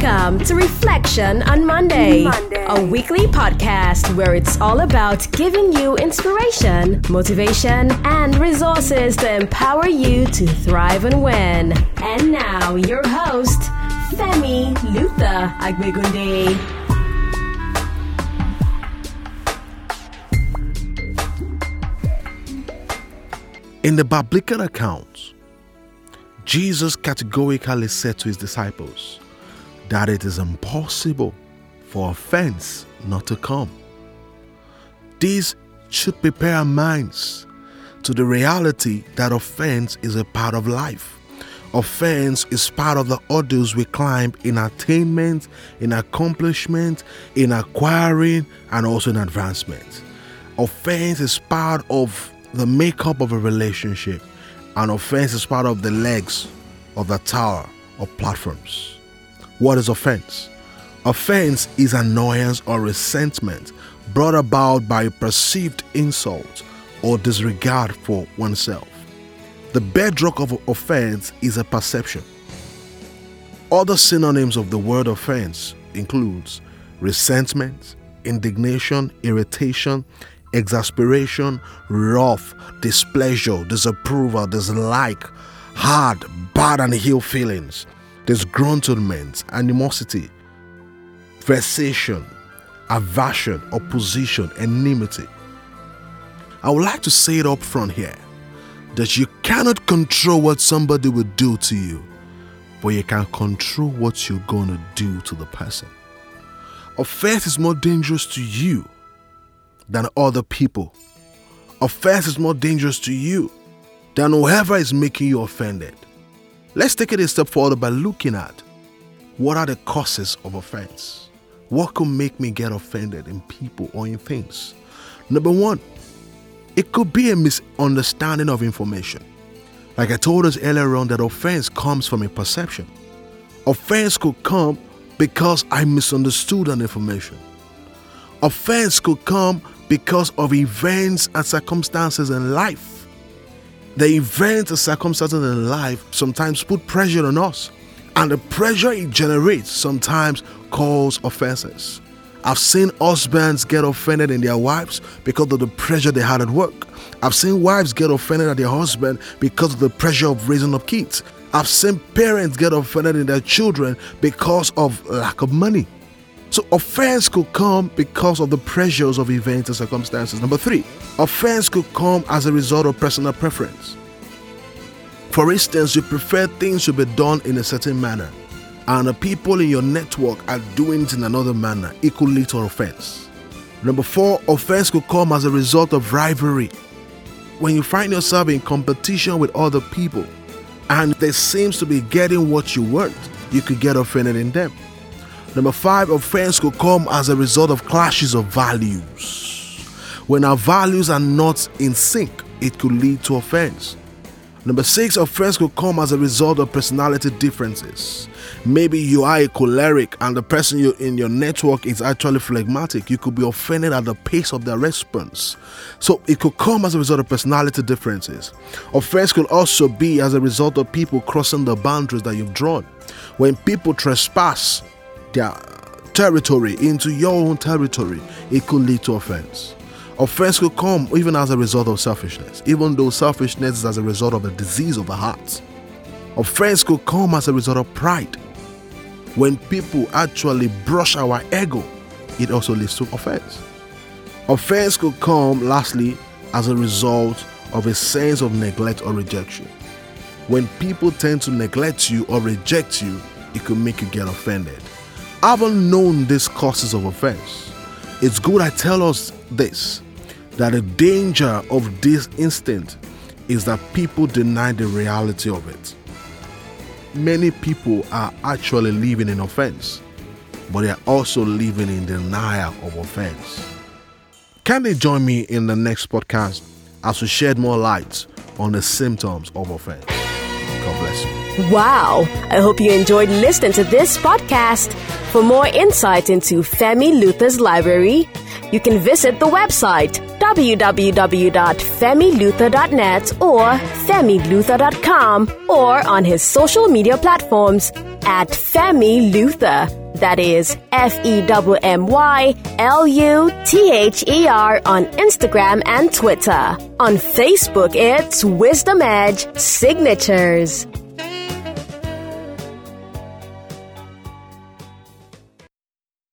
Welcome to Reflection on Monday, Monday. a weekly podcast where it's all about giving you inspiration, motivation, and resources to empower you to thrive and win. And now, your host, Femi Luther Agbegunde. In the biblical accounts, Jesus categorically said to his disciples that it is impossible for offense not to come. This should prepare our minds to the reality that offense is a part of life. Offense is part of the ordeals we climb in attainment, in accomplishment, in acquiring, and also in advancement. Offense is part of the makeup of a relationship, and offense is part of the legs of the tower of platforms. What is offense? Offense is annoyance or resentment brought about by perceived insult or disregard for oneself. The bedrock of offense is a perception. Other synonyms of the word offense includes resentment, indignation, irritation, exasperation, wrath, displeasure, disapproval, dislike, hard, bad and ill feelings, disgruntlement, animosity, vexation, aversion, opposition, enmity. I would like to say it up front here that you cannot control what somebody will do to you, but you can control what you're going to do to the person. Offense is more dangerous to you than other people. Offense is more dangerous to you than whoever is making you offended. Let's take it a step further by looking at what are the causes of offense? What could make me get offended in people or in things? Number one, it could be a misunderstanding of information. Like I told us earlier on, that offense comes from a perception. Offense could come because I misunderstood an information. Offense could come because of events and circumstances in life. The events and circumstances in life sometimes put pressure on us, and the pressure it generates sometimes cause offenses. I've seen husbands get offended in their wives because of the pressure they had at work. I've seen wives get offended at their husband because of the pressure of raising up kids. I've seen parents get offended in their children because of lack of money. So offense could come because of the pressures of events and circumstances. Number three, offense could come as a result of personal preference. For instance, you prefer things to be done in a certain manner, and the people in your network are doing it in another manner, it could lead to offense. Number four, offense could come as a result of rivalry. When you find yourself in competition with other people and they seems to be getting what you want, you could get offended in them. Number five, offense could come as a result of clashes of values. When our values are not in sync, it could lead to offense. Number six, offense could come as a result of personality differences. Maybe you are a choleric and the person you in your network is actually phlegmatic. You could be offended at the pace of their response. So it could come as a result of personality differences. Offense could also be as a result of people crossing the boundaries that you've drawn. When people trespass their territory into your own territory, it could lead to offense. Offense could come even as a result of selfishness, even though selfishness is as a result of a disease of the heart. Offense could come as a result of pride. When people actually brush our ego, it also leads to offense. Offense could come, lastly, as a result of a sense of neglect or rejection. When people tend to neglect you or reject you, it could make you get offended. Having known these causes of offense, it's good I tell us this that the danger of this instant is that people deny the reality of it. Many people are actually living in offense, but they are also living in denial of offense. Can they join me in the next podcast as we shed more light on the symptoms of offense? God bless. Wow! I hope you enjoyed listening to this podcast. For more insight into Femi Luther's library, you can visit the website www.femiluther.net or femiluther.com or on his social media platforms at Femi Luther. That is F E M M Y L U T H E R on Instagram and Twitter. On Facebook, it's Wisdom Edge Signatures.